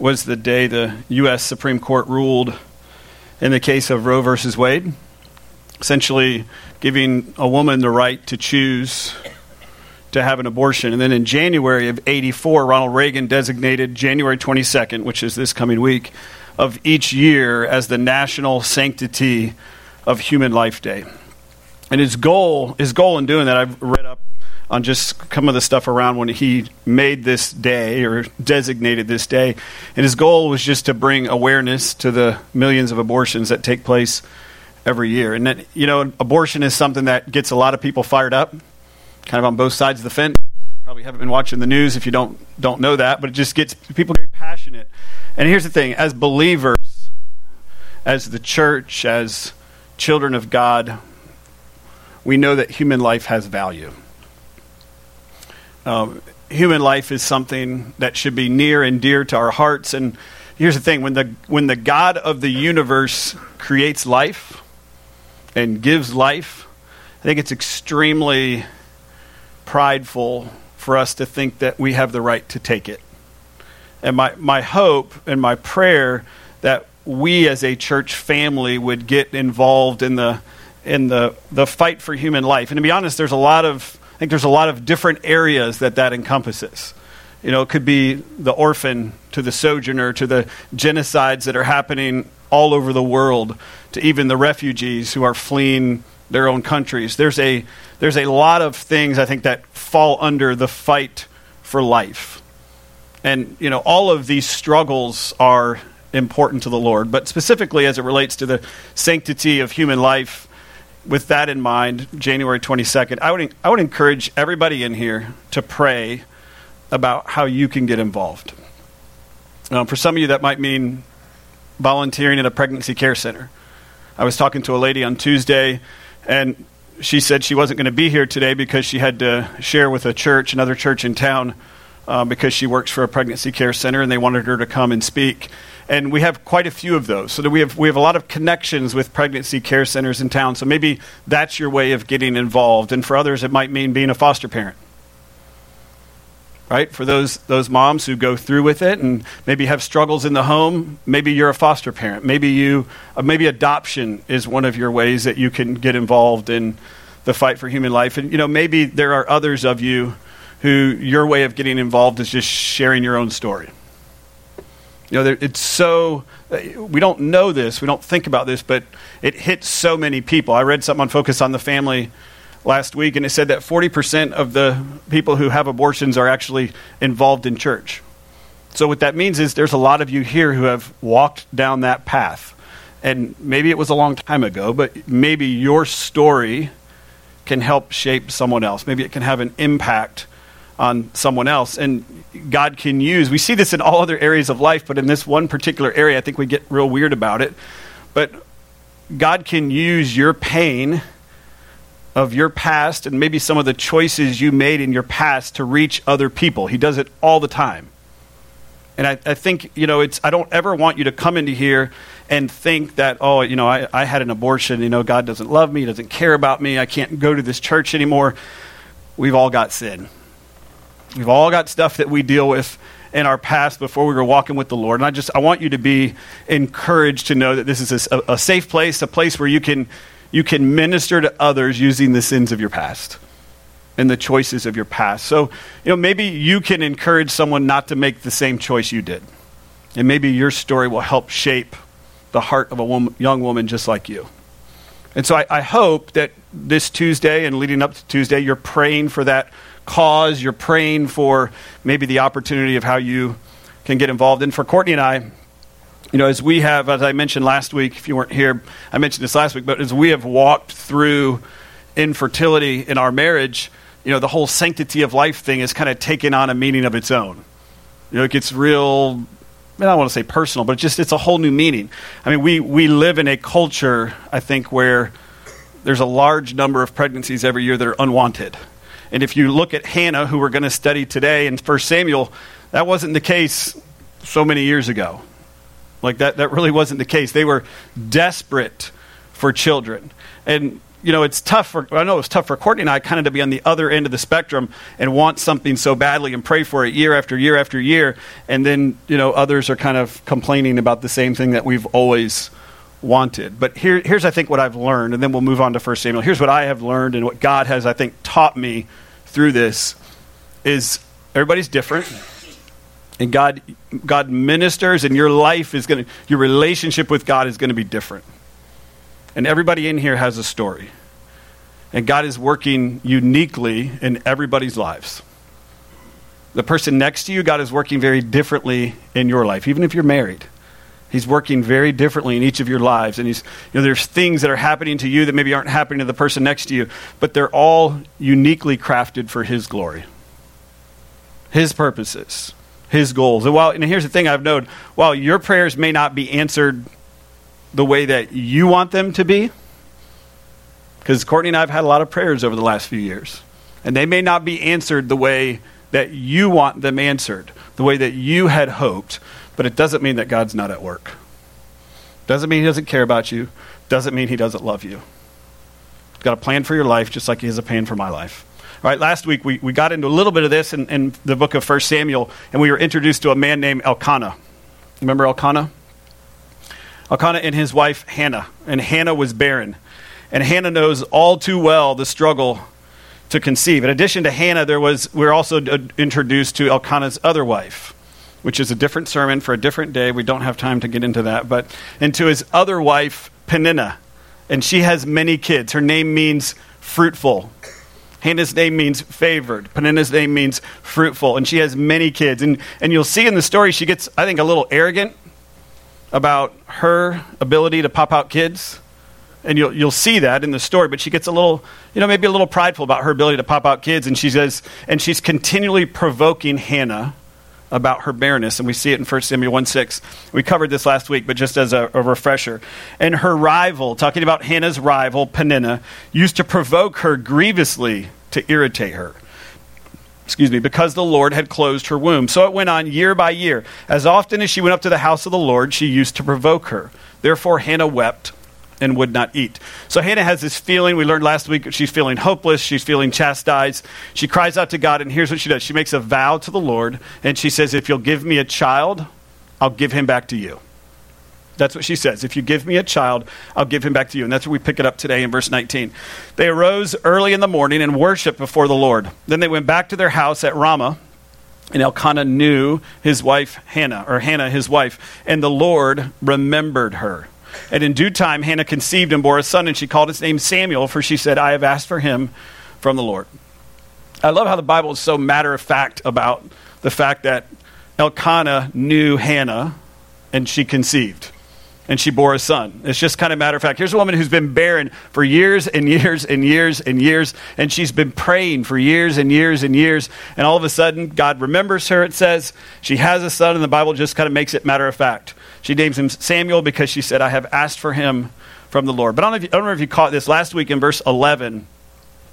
was the day the U.S. Supreme Court ruled in the case of Roe versus Wade, essentially giving a woman the right to choose to have an abortion. And then in January of 84, Ronald Reagan designated January 22nd, which is this coming week, of each year as the National Sanctity of Human Life Day. And his goal, his goal in doing that, I've read on just some of the stuff around when he made this day or designated this day. And his goal was just to bring awareness to the millions of abortions that take place every year. And that, you know, abortion is something that gets a lot of people fired up, kind of on both sides of the fence. Probably haven't been watching the news if you don't don't know that, but it just gets people very passionate. And here's the thing, as believers, as the church, as children of God, we know that human life has value. Um, human life is something that should be near and dear to our hearts. And here's the thing when the, when the God of the universe creates life and gives life, I think it's extremely prideful for us to think that we have the right to take it. And my, my hope and my prayer that we as a church family would get involved in the in the, the fight for human life. And to be honest, there's a lot of think there's a lot of different areas that that encompasses. You know, it could be the orphan to the sojourner to the genocides that are happening all over the world to even the refugees who are fleeing their own countries. There's a there's a lot of things I think that fall under the fight for life. And you know, all of these struggles are important to the Lord, but specifically as it relates to the sanctity of human life, with that in mind, January 22nd, I would, I would encourage everybody in here to pray about how you can get involved. Um, for some of you, that might mean volunteering at a pregnancy care center. I was talking to a lady on Tuesday, and she said she wasn't going to be here today because she had to share with a church, another church in town, uh, because she works for a pregnancy care center, and they wanted her to come and speak and we have quite a few of those. So that we have we have a lot of connections with pregnancy care centers in town. So maybe that's your way of getting involved. And for others, it might mean being a foster parent. Right? For those those moms who go through with it and maybe have struggles in the home, maybe you're a foster parent. Maybe you uh, maybe adoption is one of your ways that you can get involved in the fight for human life. And you know, maybe there are others of you who your way of getting involved is just sharing your own story you know, it's so, uh, we don't know this, we don't think about this, but it hits so many people. I read something on Focus on the Family last week, and it said that 40% of the people who have abortions are actually involved in church. So, what that means is there's a lot of you here who have walked down that path. And maybe it was a long time ago, but maybe your story can help shape someone else. Maybe it can have an impact on someone else. And God can use, we see this in all other areas of life, but in this one particular area, I think we get real weird about it. But God can use your pain of your past and maybe some of the choices you made in your past to reach other people. He does it all the time. And I, I, think, you know, it's, I don't ever want you to come into here and think that, oh, you know, I, I had an abortion, you know, God doesn't love me, doesn't care about me, I can't go to this church anymore. We've all got sin. We've all got stuff that we deal with in our past before we were walking with the Lord. And I just I want you to be encouraged to know that this is a, a safe place, a place where you can you can minister to others using the sins of your past and the choices of your past. So, you know, maybe you can encourage someone not to make the same choice you did. And maybe your story will help shape the heart of a woman, young woman just like you. And so I, I hope that this Tuesday and leading up to Tuesday, you're praying for that cause, you're praying for maybe the opportunity of how you can get involved. And for Courtney and I, you know, as we have, as I mentioned last week, if you weren't here, I mentioned this last week, but as we have walked through infertility in our marriage, you know, the whole sanctity of life thing is kind of taken on a meaning of its own. You know, it gets real, I don't want to say personal, but just it's a whole new meaning. I mean, we, we live in a culture, I think, where there's a large number of pregnancies every year that are unwanted. And if you look at Hannah, who we're going to study today in 1 Samuel, that wasn't the case so many years ago. Like that, that really wasn't the case. They were desperate for children. And you know, it's tough for, I know it's tough for Courtney and I kind of to be on the other end of the spectrum and want something so badly and pray for it year after year after year. And then, you know, others are kind of complaining about the same thing that we've always wanted. But here, here's, I think, what I've learned, and then we'll move on to 1 Samuel. Here's what I have learned and what God has, I think, taught me through this is everybody's different. And God, God ministers, and your life is going to, your relationship with God is going to be different. And everybody in here has a story. And God is working uniquely in everybody's lives. The person next to you, God is working very differently in your life, even if you're married. He's working very differently in each of your lives. And he's, you know, there's things that are happening to you that maybe aren't happening to the person next to you, but they're all uniquely crafted for His glory, His purposes, His goals. And while, and here's the thing I've known while your prayers may not be answered the way that you want them to be, because Courtney and I have had a lot of prayers over the last few years, and they may not be answered the way that you want them answered, the way that you had hoped. But it doesn't mean that God's not at work. Doesn't mean He doesn't care about you. Doesn't mean He doesn't love you. He's got a plan for your life just like He has a plan for my life. All right, last week we, we got into a little bit of this in, in the book of 1 Samuel, and we were introduced to a man named Elkanah. Remember Elkanah? Elkanah and his wife Hannah. And Hannah was barren. And Hannah knows all too well the struggle to conceive. In addition to Hannah, there was, we we're also introduced to Elkanah's other wife which is a different sermon for a different day. We don't have time to get into that. But and to his other wife, Peninnah. And she has many kids. Her name means fruitful. Hannah's name means favored. Peninnah's name means fruitful. And she has many kids. And, and you'll see in the story, she gets, I think, a little arrogant about her ability to pop out kids. And you'll, you'll see that in the story, but she gets a little, you know, maybe a little prideful about her ability to pop out kids. And she says, and she's continually provoking Hannah about her barrenness, and we see it in 1 Samuel 1 6. We covered this last week, but just as a, a, refresher. And her rival, talking about Hannah's rival, Peninnah, used to provoke her grievously to irritate her. Excuse me, because the Lord had closed her womb. So it went on year by year. As often as she went up to the house of the Lord, she used to provoke her. Therefore, Hannah wept and would not eat. So Hannah has this feeling. We learned last week she's feeling hopeless. She's feeling chastised. She cries out to God, and here's what she does she makes a vow to the Lord, and she says, If you'll give me a child, I'll give him back to you. That's what she says. If you give me a child, I'll give him back to you. And that's where we pick it up today in verse 19. They arose early in the morning and worshiped before the Lord. Then they went back to their house at Ramah. And Elkanah knew his wife Hannah, or Hannah his wife, and the Lord remembered her. And in due time, Hannah conceived and bore a son, and she called his name Samuel, for she said, I have asked for him from the Lord. I love how the Bible is so matter of fact about the fact that Elkanah knew Hannah and she conceived and she bore a son. It's just kind of matter of fact. Here's a woman who's been barren for years and years and years and years, and she's been praying for years and years and years, and all of a sudden, God remembers her, it says. She has a son, and the Bible just kind of makes it matter of fact. She names him Samuel because she said, I have asked for him from the Lord. But I don't, know if you, I don't know if you caught this last week in verse 11.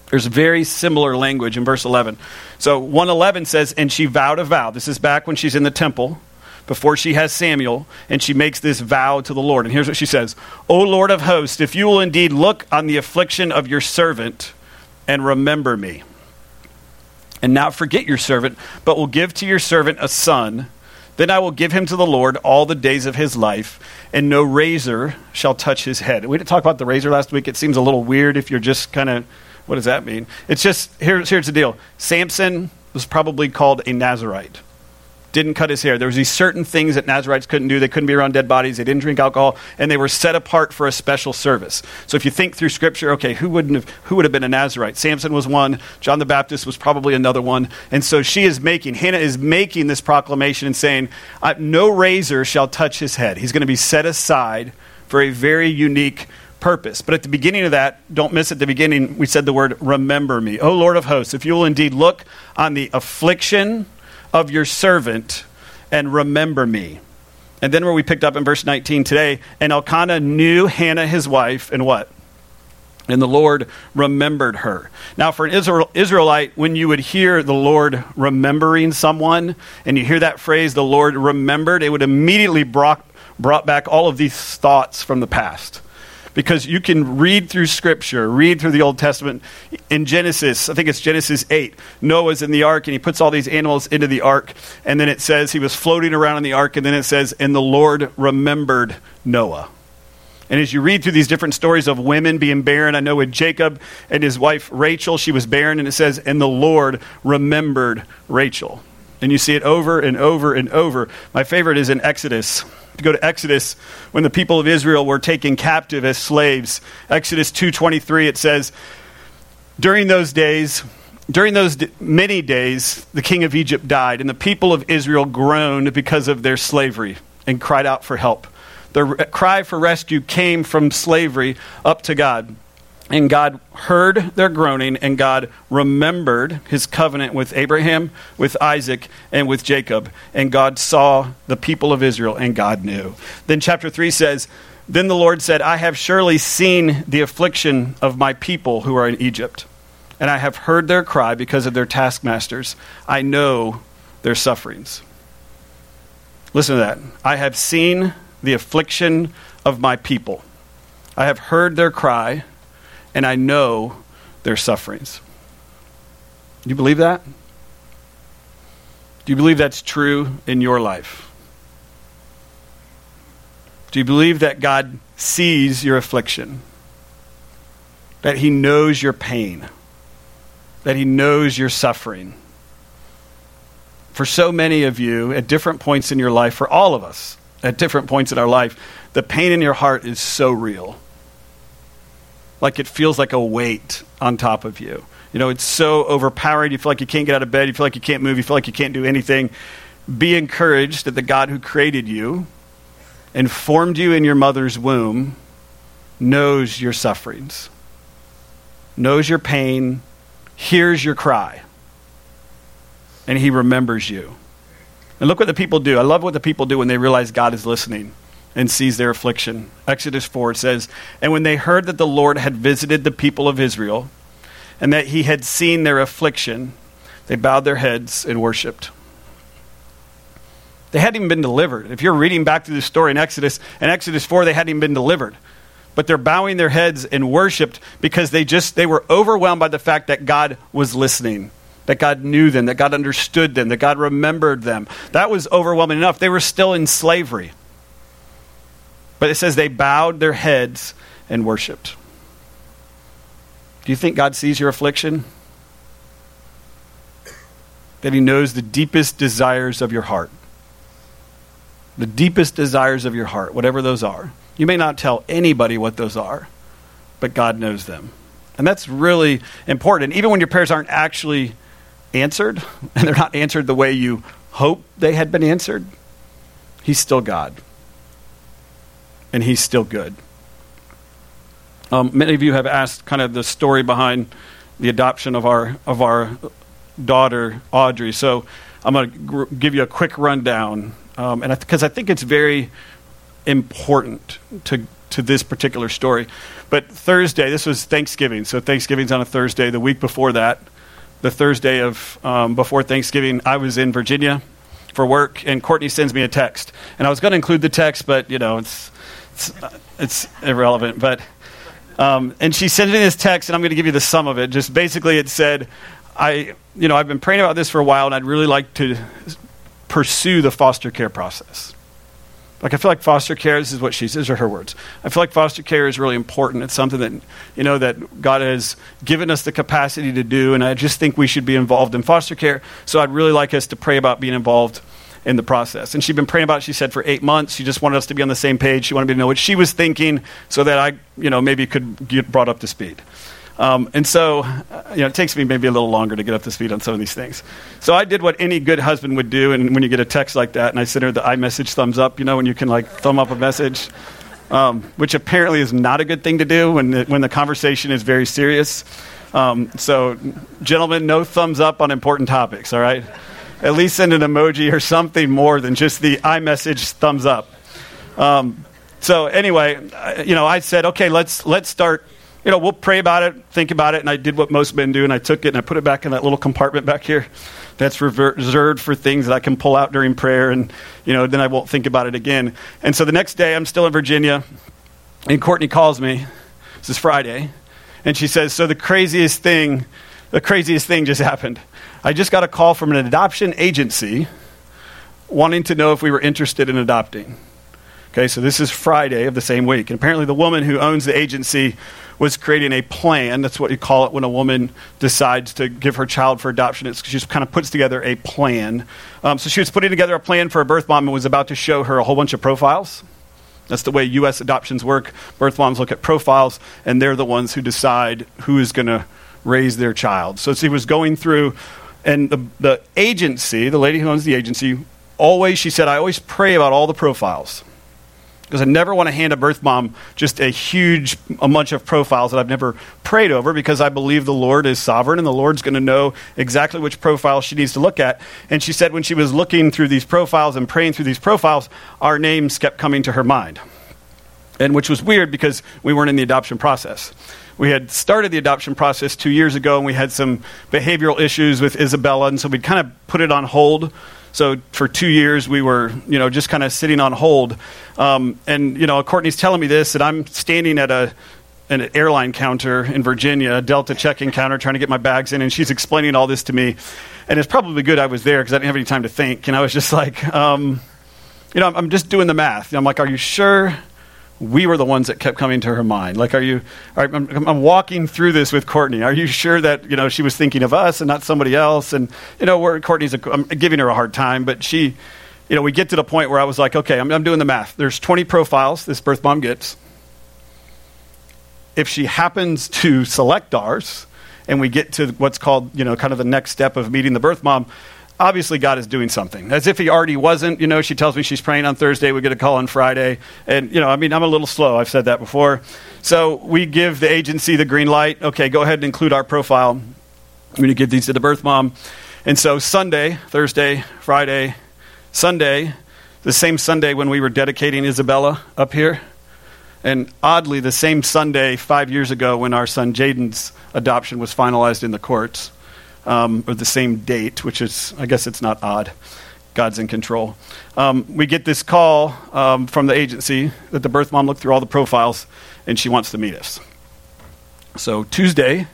There's very similar language in verse 11. So 111 says, And she vowed a vow. This is back when she's in the temple, before she has Samuel, and she makes this vow to the Lord. And here's what she says O Lord of hosts, if you will indeed look on the affliction of your servant and remember me, and not forget your servant, but will give to your servant a son then I will give him to the Lord all the days of his life, and no razor shall touch his head. We didn't talk about the razor last week. It seems a little weird if you're just kind of, what does that mean? It's just, here's, here's the deal Samson was probably called a Nazarite didn't cut his hair. There was these certain things that Nazarites couldn't do. They couldn't be around dead bodies. They didn't drink alcohol, and they were set apart for a special service. So if you think through Scripture, okay, who wouldn't have, who would have been a Nazarite? Samson was one. John the Baptist was probably another one. And so she is making Hannah is making this proclamation and saying, "No razor shall touch his head. He's going to be set aside for a very unique." purpose. But at the beginning of that, don't miss at the beginning, we said the word remember me. O Lord of hosts, if you will indeed look on the affliction of your servant and remember me. And then where we picked up in verse 19 today, and Elkanah knew Hannah his wife, and what? And the Lord remembered her. Now, for an Israel, Israelite, when you would hear the Lord remembering someone, and you hear that phrase, the Lord remembered, it would immediately brought, brought back all of these thoughts from the past because you can read through Scripture, read through the Old Testament. In Genesis, I think it's Genesis 8, Noah's in the ark and he puts all these animals into the ark. And then it says he was floating around in the ark. And then it says, and the Lord remembered Noah. And as you read through these different stories of women being barren, I know with Jacob and his wife Rachel, she was barren, and it says, and the Lord remembered Rachel. And you see it over and over and over. My favorite is in Exodus. You go to Exodus, when the people of Israel were taken captive as slaves, Exodus 2.23, it says, During those days, during those many days, the king of Egypt died, and the people of Israel groaned because of their slavery and cried out for help. The cry for rescue came from slavery up to God. And God heard their groaning, and God remembered his covenant with Abraham, with Isaac, and with Jacob. And God saw the people of Israel, and God knew. Then chapter 3 says, Then the Lord said, I have surely seen the affliction of my people who are in Egypt, and I have heard their cry because of their taskmasters. I know their sufferings. Listen to that. I have seen the affliction of my people. I have heard their cry and I know their sufferings. Do you believe that? Do you believe that's true in your life? Do you believe that God sees your affliction? That He knows your pain? That He knows your suffering? For so many of you, at different points in your life, for all of us, at different points in our life, the pain in your heart is so real like it feels like a weight on top of you. You know, it's so overpowering. You feel like you can't get out of bed. You feel like you can't move. You feel like you can't do anything. Be encouraged that the God who created you and formed you in your mother's womb knows your sufferings, knows your pain, hears your cry, and he remembers you. And look what the people do. I love what the people do when they realize God is listening and sees their affliction. Exodus 4 says, And when they heard that the Lord had visited the people of Israel, and that he had seen their affliction, they bowed their heads and worshiped. They hadn't even been delivered. If you're reading back through the story in Exodus, in Exodus 4, they hadn't even been delivered. But they're bowing their heads and worshiped because they just they were overwhelmed by the fact that God was listening that God knew them, that God understood them, that God remembered them. That was overwhelming enough. They were still in slavery. But it says they bowed their heads and worshiped. Do you think God sees your affliction? That He knows the deepest desires of your heart. The deepest desires of your heart, whatever those are. You may not tell anybody what those are, but God knows them. And that's really important. Even when your prayers aren't actually answered, and they're not answered the way you hope they had been answered, He's still God and he's still good. Um, many of you have asked kind of the story behind the adoption of our of our daughter Audrey. So I'm going to gr- give you a quick rundown, um, and because I, th- I think it's very important to to this particular story. But Thursday, this was Thanksgiving, so Thanksgiving's on a Thursday. The week before that, the Thursday of um, before Thanksgiving, I was in Virginia for work, and Courtney sends me a text, and I was going to include the text, but you know it's it's, it's irrelevant. But um, and she sent me this text, and I'm going to give you the sum of it. Just basically, it said, "I, you know, I've been praying about this for a while, and I'd really like to pursue the foster care process." Like I feel like foster care. This is what she says, are her words. I feel like foster care is really important. It's something that you know that God has given us the capacity to do, and I just think we should be involved in foster care. So I'd really like us to pray about being involved in the process. And she'd been praying about it, she said, for eight months. She just wanted us to be on the same page. She wanted me to know what she was thinking so that I, you know, maybe could get brought up to speed. Um, and so, uh, you know, it takes me maybe a little longer to get up to speed on some of these things. So I did what any good husband would do. And when you get a text like that, and I sent her the iMessage thumbs up, you know, when you can like thumb up a message, um, which apparently is not a good thing to do when the, when the conversation is very serious. Um, so, gentlemen, no thumbs up on important topics, all right? At least send an emoji or something more than just the iMessage thumbs up. Um, so anyway, you know, I said, okay, let's let's start. You know, we'll pray about it, think about it, and I did what most men do, and I took it and I put it back in that little compartment back here. That's reserved for things that I can pull out during prayer, and you know, then I won't think about it again. And so the next day, I'm still in Virginia, And Courtney calls me, this is Friday, and she says, So the craziest thing, the craziest thing just happened. I just got a call from an adoption agency wanting to know if we were interested in adopting. Okay, so this is Friday of the same week. And apparently, the woman who owns the agency was creating a plan. That's what you call it when a woman decides to give her child for adoption. It's, she just kind of puts together a plan. Um, so she was putting together a plan for a birth mom and was about to show her a whole bunch of profiles. That's the way U.S. adoptions work. Birth moms look at profiles, and they're the ones who decide who is going to raise their child. So she was going through, and the, the agency, the lady who owns the agency, always, she said, I always pray about all the profiles. Because I never want to hand a birth mom just a huge a bunch of profiles that I've never prayed over because I believe the Lord is sovereign and the Lord's going to know exactly which profile she needs to look at. And she said when she was looking through these profiles and praying through these profiles, our names kept coming to her mind. And which was weird because we weren't in the adoption process. We had started the adoption process two years ago and we had some behavioral issues with Isabella, and so we kind of put it on hold so for two years, we were, you know, just kind of sitting on hold. Um, and, you know, Courtney's telling me this, and I'm standing at a, an airline counter in Virginia, a Delta check-in counter, trying to get my bags in, and she's explaining all this to me. And it's probably good I was there because I didn't have any time to think. And I was just like, um, you know, I'm, I'm just doing the math. I'm like, are you sure we were the ones that kept coming to her mind. Like, are you? I'm, I'm, walking through this with Courtney. Are you sure that you know she was thinking of us and not somebody else? And you know, where Courtney's, a, I'm giving her a hard time, but she, you know, we get to the point where I was like, okay, I'm, I'm doing the math. There's 20 profiles this birth mom gets. If she happens to select ours, and we get to what's called, you know, kind of the next step of meeting the birth mom, obviously God is doing something. As if he already wasn't. You know, she tells me she's praying on Thursday. We get a call on Friday. And, you know, I mean, I'm a little slow. I've said that before. So we give the agency the green light. Okay, go ahead and include our profile. I'm going to give these to the birth mom. And so Sunday, Thursday, Friday, Sunday, the same Sunday when we were dedicating Isabella up here. And oddly, the same Sunday five years ago when our son Jaden's adoption was finalized in the courts um, or the same date, which is, I guess it's not odd. God's in control. Um, we get this call um, from the agency that the birth mom looked through all the profiles and she wants to meet us. So Tuesday,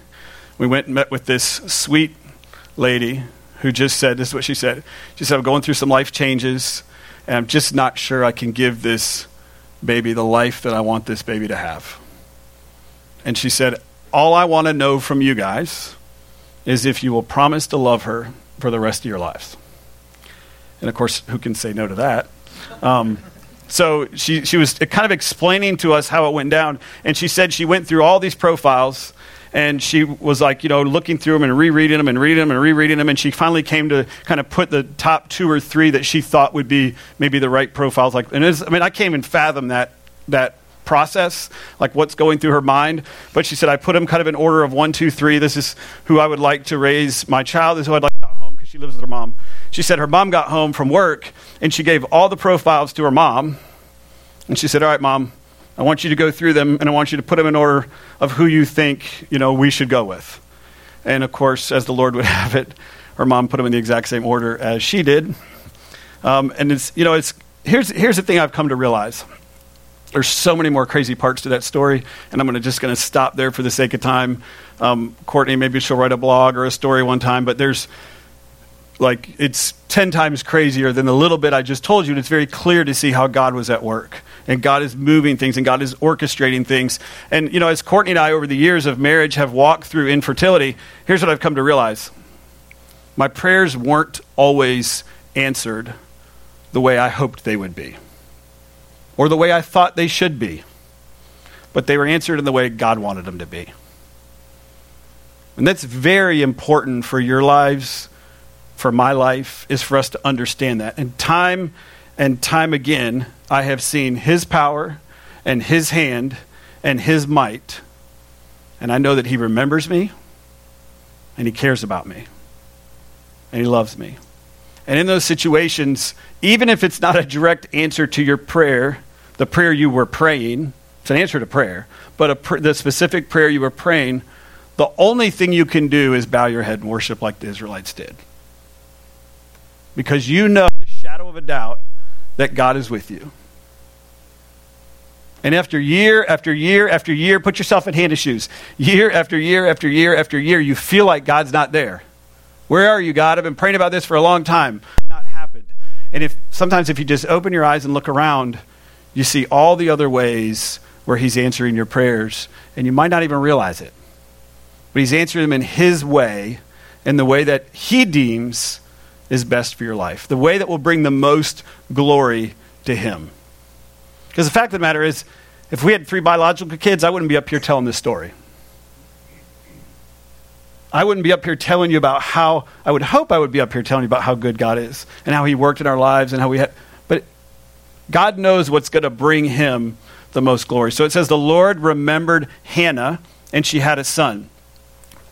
we went and met with this sweet lady who just said, This is what she said. She said, I'm going through some life changes and I'm just not sure I can give this baby the life that I want this baby to have. And she said, All I want to know from you guys is if you will promise to love her for the rest of your lives. And of course, who can say no to that? Um, so she, she was kind of explaining to us how it went down. And she said she went through all these profiles and she was like, you know, looking through them and rereading them and reading them and rereading them. And she finally came to kind of put the top two or three that she thought would be maybe the right profiles. Like, and was, I mean, I can't even fathom that, that process, like what's going through her mind. But she said, I put them kind of in order of one, two, three. This is who I would like to raise my child. This is who I'd like to home because she lives with her mom. She said her mom got home from work and she gave all the profiles to her mom. And she said, All right, mom, I want you to go through them and I want you to put them in order of who you think, you know, we should go with. And of course, as the Lord would have it, her mom put them in the exact same order as she did. Um, and it's, you know, it's, here's, here's the thing I've come to realize there's so many more crazy parts to that story, and I'm gonna, just going to stop there for the sake of time. Um, Courtney, maybe she'll write a blog or a story one time, but there's like it's 10 times crazier than the little bit I just told you, and it's very clear to see how God was at work. And God is moving things, and God is orchestrating things. And, you know, as Courtney and I, over the years of marriage, have walked through infertility, here's what I've come to realize my prayers weren't always answered the way I hoped they would be or the way I thought they should be, but they were answered in the way God wanted them to be. And that's very important for your lives, for my life, is for us to understand that. And time and time again, I have seen His power and His hand and His might. And I know that He remembers me and He cares about me and He loves me. And in those situations, even if it's not a direct answer to your prayer, the prayer you were praying, it's an answer to prayer, but pr- the specific prayer you were praying, the only thing you can do is bow your head and worship like the Israelites did. Because you know the shadow of a doubt that God is with you. And after year after year after year, put yourself in Hannah's shoes. Year after year after year after year, you feel like God's not there. Where are you, God? I've been praying about this for a long time. And if sometimes if you just open your eyes and look around, you see all the other ways where he's answering your prayers, and you might not even realize it. But he's answering them in his way, in the way that he deems is best for your life, the way that will bring the most glory to him. Because the fact of the matter is, if we had three biological kids, I wouldn't be up here telling this story. I wouldn't be up here telling you about how, I would hope I would be up here telling you about how good God is and how He worked in our lives and how we had, but God knows what's going to bring Him the most glory. So it says, The Lord remembered Hannah, and she had a son.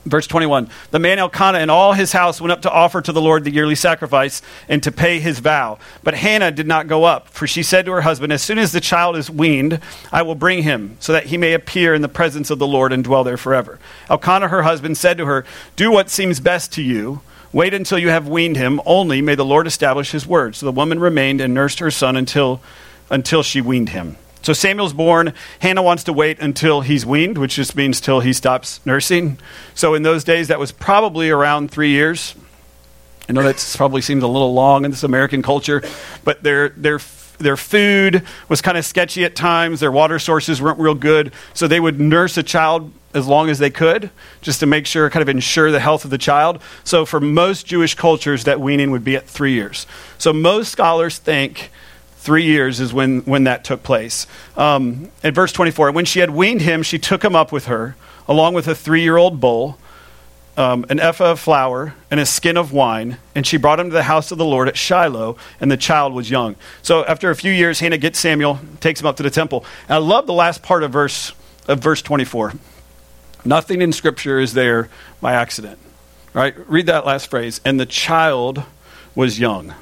Verse 21 The man Elkanah and all his house went up to offer to the Lord the yearly sacrifice and to pay his vow. But Hannah did not go up, for she said to her husband, As soon as the child is weaned, I will bring him, so that he may appear in the presence of the Lord and dwell there forever. Elkanah, her husband, said to her, Do what seems best to you. Wait until you have weaned him, only may the Lord establish his word. So the woman remained and nursed her son until, until she weaned him. So Samuel's born. Hannah wants to wait until he's weaned, which just means till he stops nursing. So in those days, that was probably around three years. I know that probably seems a little long in this American culture, but their their their food was kind of sketchy at times. Their water sources weren't real good, so they would nurse a child as long as they could, just to make sure, kind of ensure the health of the child. So for most Jewish cultures, that weaning would be at three years. So most scholars think Three years is when, when that took place. Um, in verse 24, when she had weaned him, she took him up with her, along with a three year old bull, um, an ephah of flour, and a skin of wine, and she brought him to the house of the Lord at Shiloh, and the child was young. So after a few years, Hannah gets Samuel, takes him up to the temple. And I love the last part of verse, of verse 24. Nothing in Scripture is there by accident. Right? Read that last phrase. And the child was young.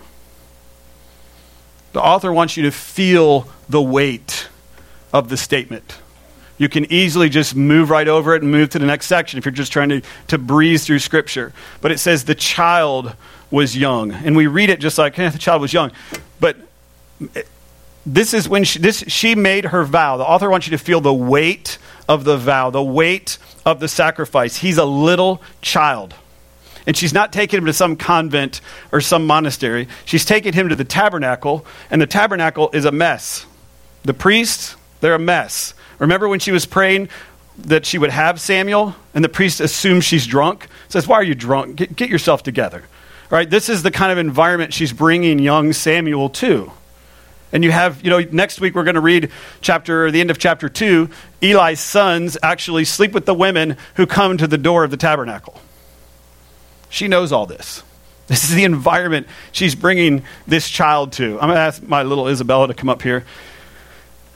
The author wants you to feel the weight of the statement. You can easily just move right over it and move to the next section if you're just trying to, to breeze through Scripture. But it says the child was young. And we read it just like, eh, the child was young. But this is when she, this, she made her vow. The author wants you to feel the weight of the vow, the weight of the sacrifice. He's a little child. And she's not taking him to some convent or some monastery. She's taking him to the tabernacle, and the tabernacle is a mess. The priests, they're a mess. Remember when she was praying that she would have Samuel, and the priest assumes she's drunk? Says, Why are you drunk? Get, get yourself together. All right, this is the kind of environment she's bringing young Samuel to. And you have, you know, next week we're going to read chapter, the end of chapter 2. Eli's sons actually sleep with the women who come to the door of the tabernacle. She knows all this. This is the environment she's bringing this child to. I'm going to ask my little Isabella to come up here.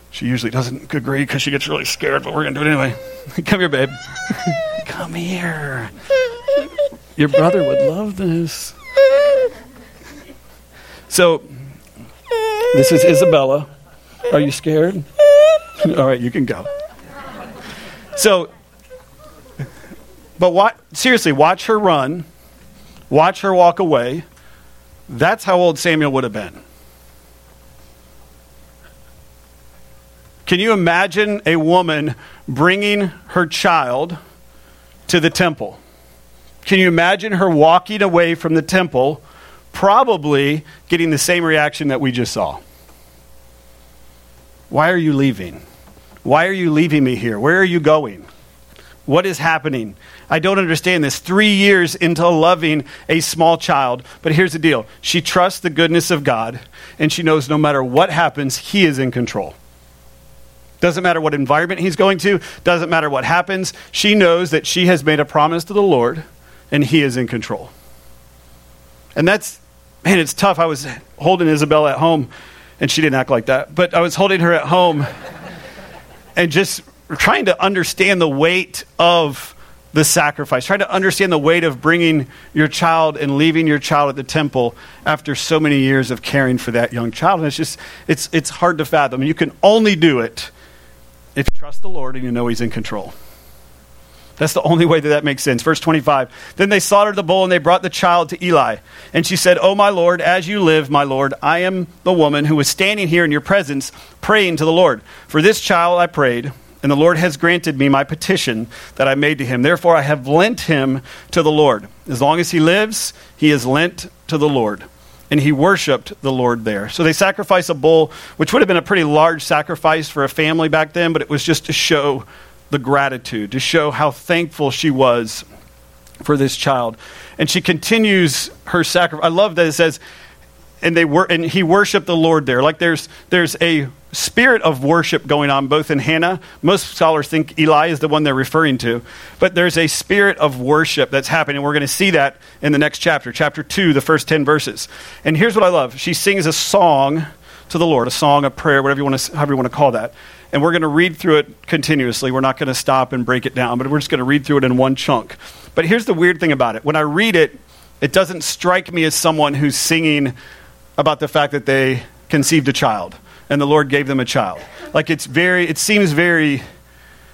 She usually doesn't agree because she gets really scared, but we're going to do it anyway. come here, babe. come here. Your brother would love this. So, this is Isabella. Are you scared? All right, you can go. So, but what, seriously, watch her run watch her walk away. That's how old Samuel would have been. Can you imagine a woman bringing her child to the temple? Can you imagine her walking away from the temple, probably getting the same reaction that we just saw? Why are you leaving? Why are you leaving me here? Where are you going? What is happening? I don't understand this. Three years into loving a small child. But here's the deal she trusts the goodness of God, and she knows no matter what happens, He is in control. Doesn't matter what environment he's going to, doesn't matter what happens. She knows that she has made a promise to the Lord, and He is in control. And that's, man, it's tough. I was holding Isabel at home, and she didn't act like that, but I was holding her at home and just trying to understand the weight of the sacrifice, Try to understand the weight of bringing your child and leaving your child at the temple after so many years of caring for that young child. And it's just, it's, it's hard to fathom. You can only do it if you trust the Lord and you know He's in control. That's the only way that that makes sense. Verse 25. Then they slaughtered the bull and they brought the child to Eli. And she said, Oh, my Lord, as you live, my Lord, I am the woman who was standing here in your presence praying to the Lord. For this child I prayed, and the Lord has granted me my petition that I made to him. Therefore I have lent him to the Lord. As long as he lives, he is lent to the Lord. And he worshiped the Lord there. So they sacrificed a bull, which would have been a pretty large sacrifice for a family back then, but it was just to show the gratitude, to show how thankful she was for this child. And she continues her sacrifice. I love that it says, and they were and he worshiped the Lord there. Like there's there's a spirit of worship going on both in Hannah. Most scholars think Eli is the one they're referring to, but there's a spirit of worship that's happening. We're going to see that in the next chapter, chapter 2, the first 10 verses. And here's what I love. She sings a song to the Lord, a song, a prayer, whatever you want to however you want to call that and we're going to read through it continuously. We're not going to stop and break it down, but we're just going to read through it in one chunk. But here's the weird thing about it when I read it, it doesn't strike me as someone who's singing about the fact that they conceived a child and the Lord gave them a child. Like it's very, it seems very.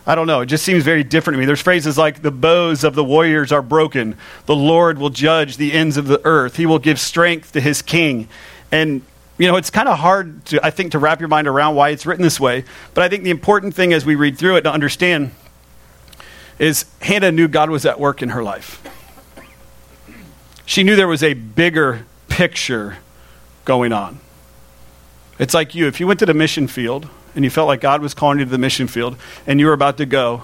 I don't know. It just seems very different to me. There's phrases like, the bows of the warriors are broken. The Lord will judge the ends of the earth. He will give strength to his king. And you know, it's kind of hard to, I think, to wrap your mind around why it's written this way. But I think the important thing as we read through it to understand is Hannah knew God was at work in her life. She knew there was a bigger picture going on. It's like you, if you went to the mission field and you felt like God was calling you to the mission field and you were about to go,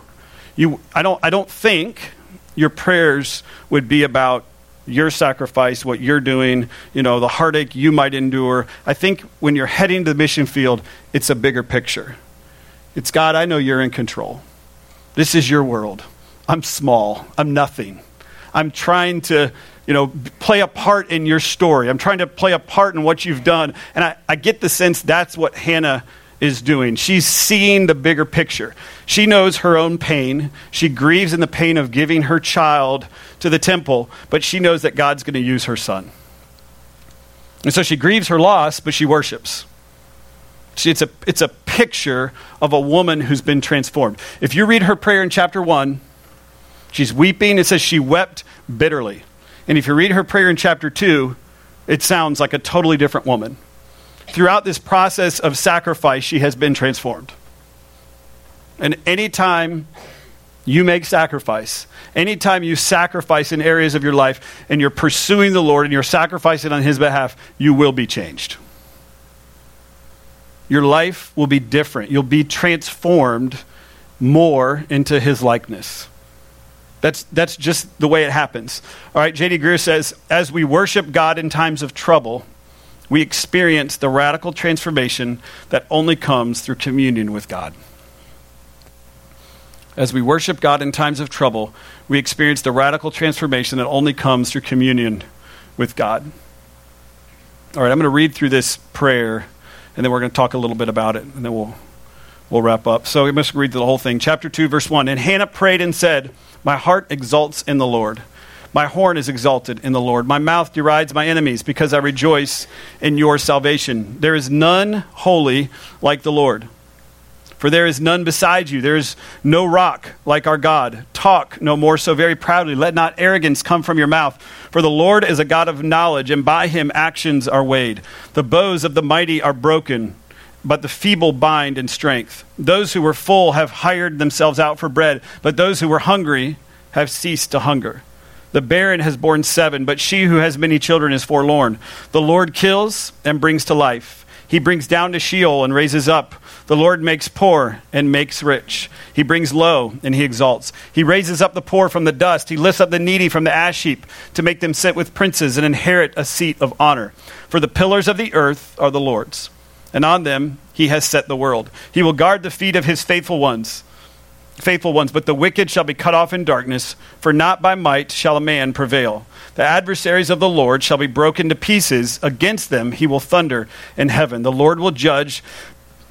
you, I, don't, I don't think your prayers would be about your sacrifice, what you're doing, you know, the heartache you might endure. I think when you're heading to the mission field, it's a bigger picture. It's God, I know you're in control. This is your world. I'm small. I'm nothing. I'm trying to, you know, play a part in your story. I'm trying to play a part in what you've done. And I, I get the sense that's what Hannah is doing. She's seeing the bigger picture. She knows her own pain. She grieves in the pain of giving her child to the temple, but she knows that God's going to use her son. And so she grieves her loss, but she worships. It's, a, it's a picture of a woman who's been transformed. If you read her prayer in chapter 1, she's weeping. It says she wept bitterly. And if you read her prayer in chapter 2, it sounds like a totally different woman throughout this process of sacrifice, she has been transformed. And anytime you make sacrifice, anytime you sacrifice in areas of your life and you're pursuing the Lord and you're sacrificing on His behalf, you will be changed. Your life will be different. You'll be transformed more into His likeness. That's, that's just the way it happens. All right, J.D. Greear says, as we worship God in times of trouble, we experience the radical transformation that only comes through communion with God. As we worship God in times of trouble, we experience the radical transformation that only comes through communion with God. All right, I'm going to read through this prayer, and then we're going to talk a little bit about it, and then we'll, we'll wrap up. So we must read the whole thing. Chapter 2, verse 1. And Hannah prayed and said, My heart exults in the Lord. My horn is exalted in the Lord. My mouth derides my enemies because I rejoice in your salvation. There is none holy like the Lord. For there is none beside you. There is no rock like our God. Talk no more so very proudly. Let not arrogance come from your mouth. For the Lord is a God of knowledge, and by him actions are weighed. The bows of the mighty are broken, but the feeble bind in strength. Those who were full have hired themselves out for bread, but those who were hungry have ceased to hunger. The barren has borne seven, but she who has many children is forlorn. The Lord kills and brings to life. He brings down to Sheol and raises up. The Lord makes poor and makes rich. He brings low and he exalts. He raises up the poor from the dust. He lifts up the needy from the ash heap to make them sit with princes and inherit a seat of honor. For the pillars of the earth are the Lord's, and on them he has set the world. He will guard the feet of his faithful ones faithful ones, but the wicked shall be cut off in darkness, for not by might shall a man prevail. The adversaries of the Lord shall be broken to pieces. Against them he will thunder in heaven. The Lord will judge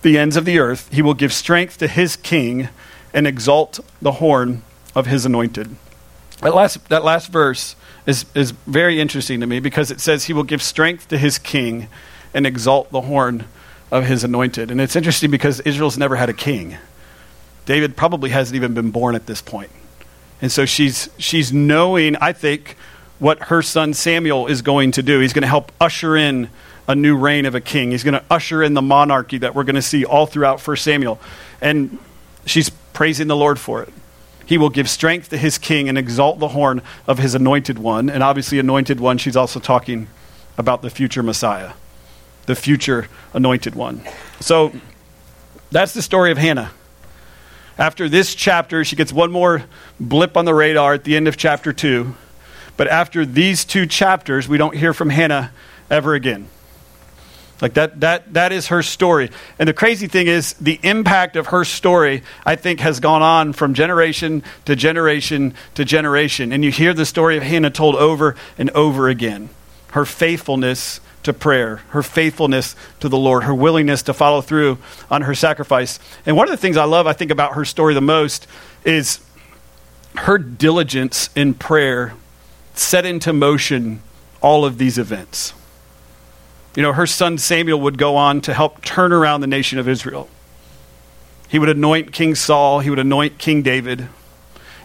the ends of the earth. He will give strength to his king and exalt the horn of his anointed. That last, that last verse is, is very interesting to me because it says he will give strength to his king and exalt the horn of his anointed. And it's interesting because Israel's never had a king. David probably hasn't even been born at this point. And so she's, she's knowing, I think, what her son Samuel is going to do. He's going to help usher in a new reign of a king. He's going to usher in the monarchy that we're going to see all throughout 1 Samuel. And she's praising the Lord for it. He will give strength to his king and exalt the horn of his anointed one. And obviously, anointed one, she's also talking about the future Messiah, the future anointed one. So that's the story of Hannah. After this chapter, she gets one more blip on the radar at the end of chapter 2. But after these two chapters, we don't hear from Hannah ever again. Like that, that, that is her story. And the crazy thing is, the impact of her story, I think, has gone on from generation to generation to generation. And you hear the story of Hannah told over and over again. Her faithfulness to prayer, her faithfulness to the Lord, her willingness to follow through on her sacrifice. And one of the things I love, I think, about her story the most is her diligence in prayer set into motion all of these events. You know, her son Samuel would go on to help turn around the nation of Israel. He would anoint King Saul, he would anoint King David.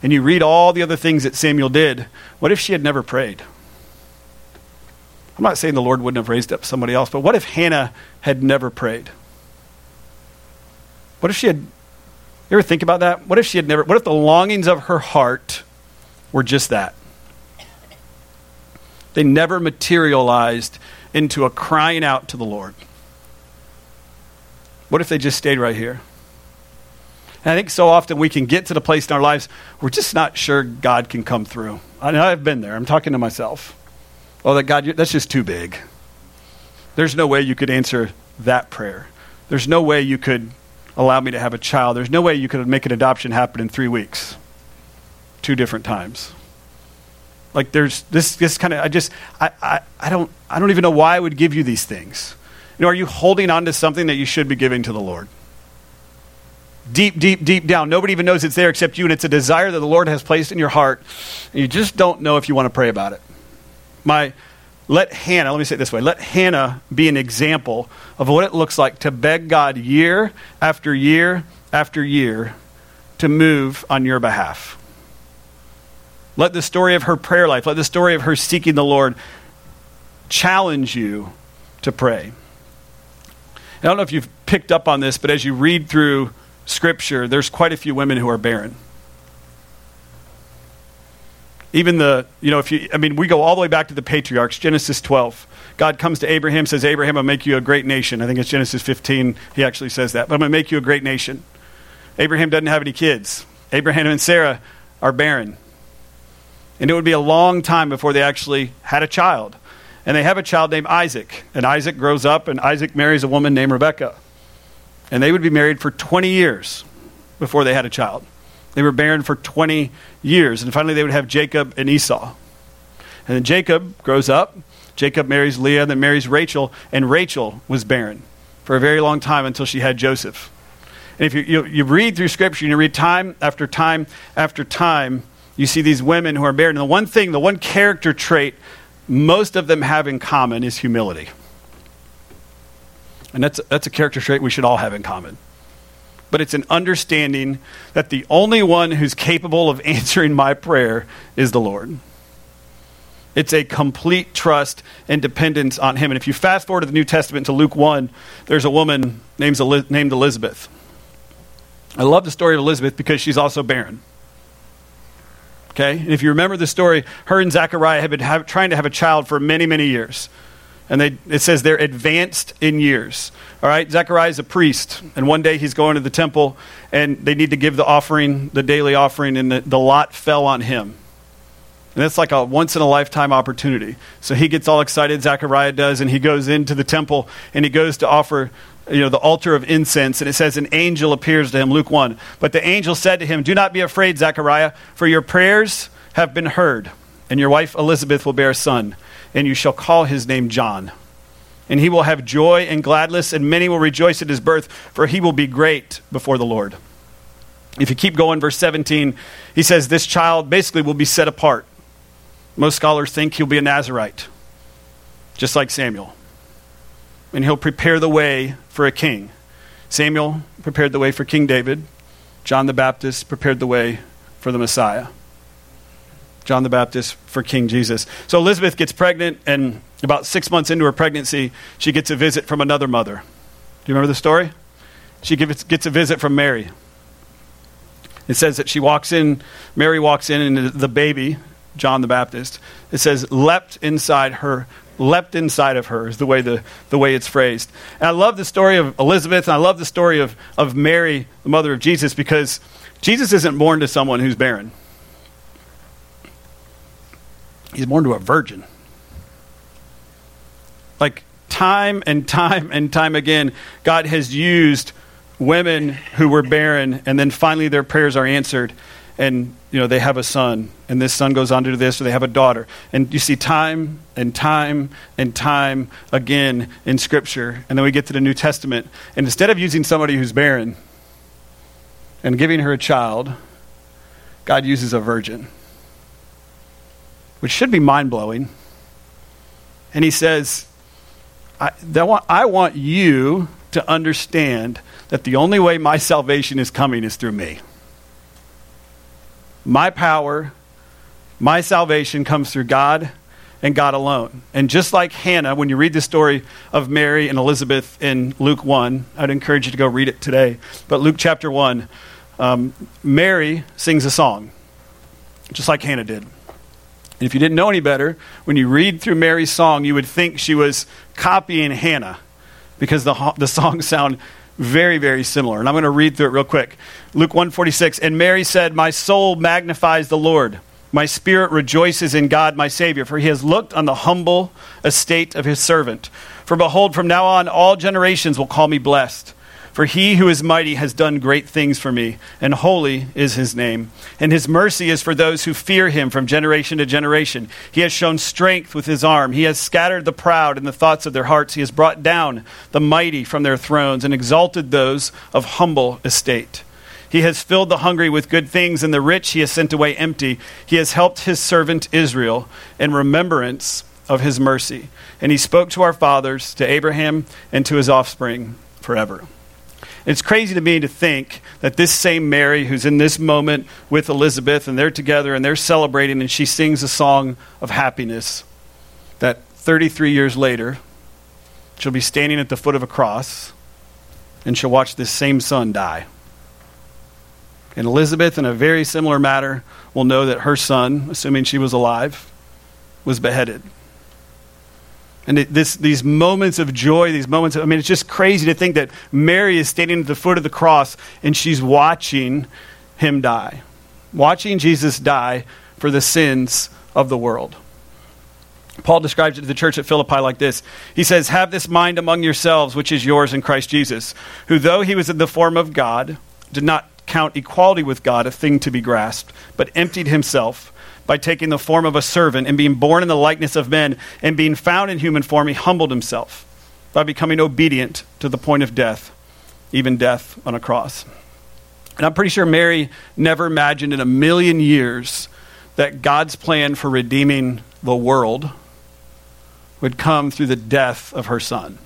And you read all the other things that Samuel did. What if she had never prayed? I'm not saying the Lord wouldn't have raised up somebody else, but what if Hannah had never prayed? What if she had you ever think about that? What if she had never what if the longings of her heart were just that? They never materialized into a crying out to the Lord. What if they just stayed right here? And I think so often we can get to the place in our lives we're just not sure God can come through. I know I've been there. I'm talking to myself. Oh, that God, that's just too big. There's no way you could answer that prayer. There's no way you could allow me to have a child. There's no way you could make an adoption happen in three weeks. Two different times. Like there's this this kind of I just I, I, I don't I don't even know why I would give you these things. You know, are you holding on to something that you should be giving to the Lord? Deep, deep, deep down. Nobody even knows it's there except you, and it's a desire that the Lord has placed in your heart. And you just don't know if you want to pray about it. My let Hannah, let me say it this way, let Hannah be an example of what it looks like to beg God year after year after year to move on your behalf. Let the story of her prayer life, let the story of her seeking the Lord challenge you to pray. I don't know if you've picked up on this, but as you read through Scripture, there's quite a few women who are barren. Even the, you know, if you, I mean, we go all the way back to the patriarchs, Genesis 12. God comes to Abraham, says, Abraham, I'll make you a great nation. I think it's Genesis 15, he actually says that. But I'm going to make you a great nation. Abraham doesn't have any kids. Abraham and Sarah are barren. And it would be a long time before they actually had a child. And they have a child named Isaac. And Isaac grows up, and Isaac marries a woman named Rebekah. And they would be married for 20 years before they had a child. They were barren for 20 years. And finally, they would have Jacob and Esau. And then Jacob grows up. Jacob marries Leah, and then marries Rachel. And Rachel was barren for a very long time until she had Joseph. And if you, you, you read through Scripture and you read time after time after time, you see these women who are barren. And the one thing, the one character trait most of them have in common is humility. And that's, that's a character trait we should all have in common. But it's an understanding that the only one who's capable of answering my prayer is the Lord. It's a complete trust and dependence on Him. And if you fast forward to the New Testament to Luke 1, there's a woman named Elizabeth. I love the story of Elizabeth because she's also barren. Okay? And if you remember the story, her and Zechariah have been have, trying to have a child for many, many years. And they, it says they're advanced in years. All right? Zechariah is a priest. And one day he's going to the temple and they need to give the offering, the daily offering, and the, the lot fell on him. And that's like a once in a lifetime opportunity. So he gets all excited, Zechariah does, and he goes into the temple and he goes to offer you know, the altar of incense, and it says an angel appears to him, Luke 1. But the angel said to him, Do not be afraid, Zechariah, for your prayers have been heard, and your wife Elizabeth will bear a son, and you shall call his name John. And he will have joy and gladness, and many will rejoice at his birth, for he will be great before the Lord. If you keep going, verse 17, he says, This child basically will be set apart. Most scholars think he'll be a Nazarite, just like Samuel and he'll prepare the way for a king. Samuel prepared the way for King David. John the Baptist prepared the way for the Messiah. John the Baptist for King Jesus. So Elizabeth gets pregnant, and about six months into her pregnancy, she gets a visit from another mother. Do you remember the story? She gets, a visit from Mary. It says that she walks in, Mary walks in, and the baby, John the Baptist, it says, leapt inside her leapt inside of her is the way the, the way it's phrased and i love the story of elizabeth and i love the story of, of mary the mother of jesus because jesus isn't born to someone who's barren he's born to a virgin. Like time and time and time again god has used women who were barren and then finally their prayers are answered and you know they have a son and this son goes on to do this or they have a daughter. And you see time and time and time again in scripture and then we get to the new testament. And instead of using somebody who's barren and giving her a child god uses a virgin which should be mind-blowing and he says I, want, I want you to understand that the only way my salvation is coming is through me my power, my salvation comes through God and God alone. And just like Hannah, when you read the story of Mary and Elizabeth in Luke 1, I'd encourage you to go read it today. But Luke chapter 1, um, Mary sings a song, just like Hannah did. And if you didn't know any better, when you read through Mary's song, you would think she was copying Hannah because the, the songs sound very very similar. And i'm going to read through it real quick. Luke 146 and mary said my soul magnifies the lord. My spirit rejoices in god my savior for he has looked on the humble estate of his servant. For behold from now on all generations will call me blessed for he who is mighty has done great things for me, and holy is his name. And his mercy is for those who fear him from generation to generation. He has shown strength with his arm. He has scattered the proud in the thoughts of their hearts. He has brought down the mighty from their thrones and exalted those of humble estate. He has filled the hungry with good things, and the rich he has sent away empty. He has helped his servant Israel in remembrance of his mercy. And he spoke to our fathers, to Abraham, and to his offspring forever. It's crazy to me to think that this same Mary, who's in this moment with Elizabeth, and they're together and they're celebrating, and she sings a song of happiness, that 33 years later, she'll be standing at the foot of a cross and she'll watch this same son die. And Elizabeth, in a very similar matter, will know that her son, assuming she was alive, was beheaded. And this, these moments of joy, these moments of, I mean, it's just crazy to think that Mary is standing at the foot of the cross and she's watching him die, watching Jesus die for the sins of the world. Paul describes it to the church at Philippi like this He says, Have this mind among yourselves, which is yours in Christ Jesus, who, though he was in the form of God, did not count equality with God a thing to be grasped, but emptied himself by taking the form of a servant and being born in the likeness of men and being found in human form, he humbled himself by becoming obedient to the point of death, even death on a cross. And I'm pretty sure Mary never imagined in a million years that God's plan for redeeming the world would come through the death of her son.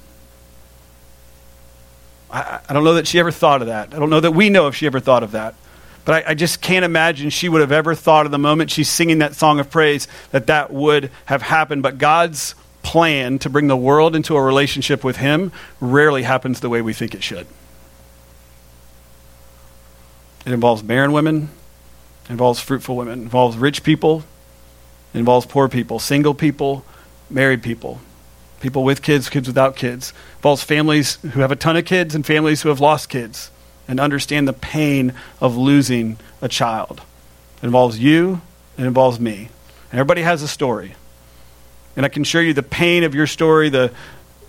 I, I, don't know that she ever thought of that. I don't know that we know if she ever thought of that. But I, I, just can't imagine she would have ever thought of the moment she's singing that song of praise that that would have happened. But God's plan to bring the world into a relationship with Him rarely happens the way we think it should. It involves barren women, involves fruitful women, involves rich people, involves poor people, single people, married people, people with kids, kids without kids. It involves families who have a ton of kids and families who have lost kids and understand the pain of losing a child. It involves you, it involves me. And everybody has a story. And I can assure you the pain of your story, the,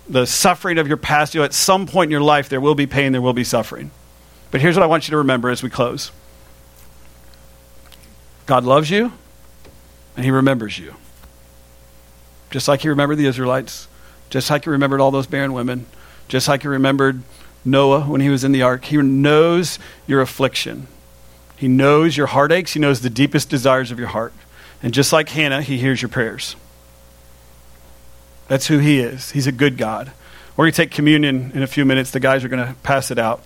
the suffering of your past, you know, at some point in your life, there will be pain, there will be suffering. But here's what I want you to remember as we close God loves you, and He remembers you. Just like He remembered the Israelites, just like He remembered all those barren women, just like He remembered Noah when he was in the ark. He knows your affliction. He knows your heartaches. He knows the deepest desires of your heart. And just like Hannah, he hears your prayers. That's who he is. He's a good God. We're going to take communion in a few minutes. The guys are going to pass it out.